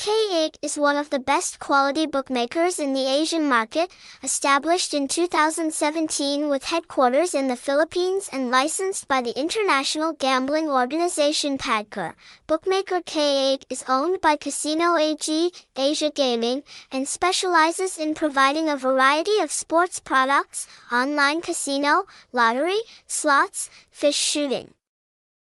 K8 is one of the best quality bookmakers in the Asian market, established in 2017 with headquarters in the Philippines and licensed by the international gambling organization PAGCOR. Bookmaker K8 is owned by Casino AG, Asia Gaming, and specializes in providing a variety of sports products, online casino, lottery, slots, fish shooting.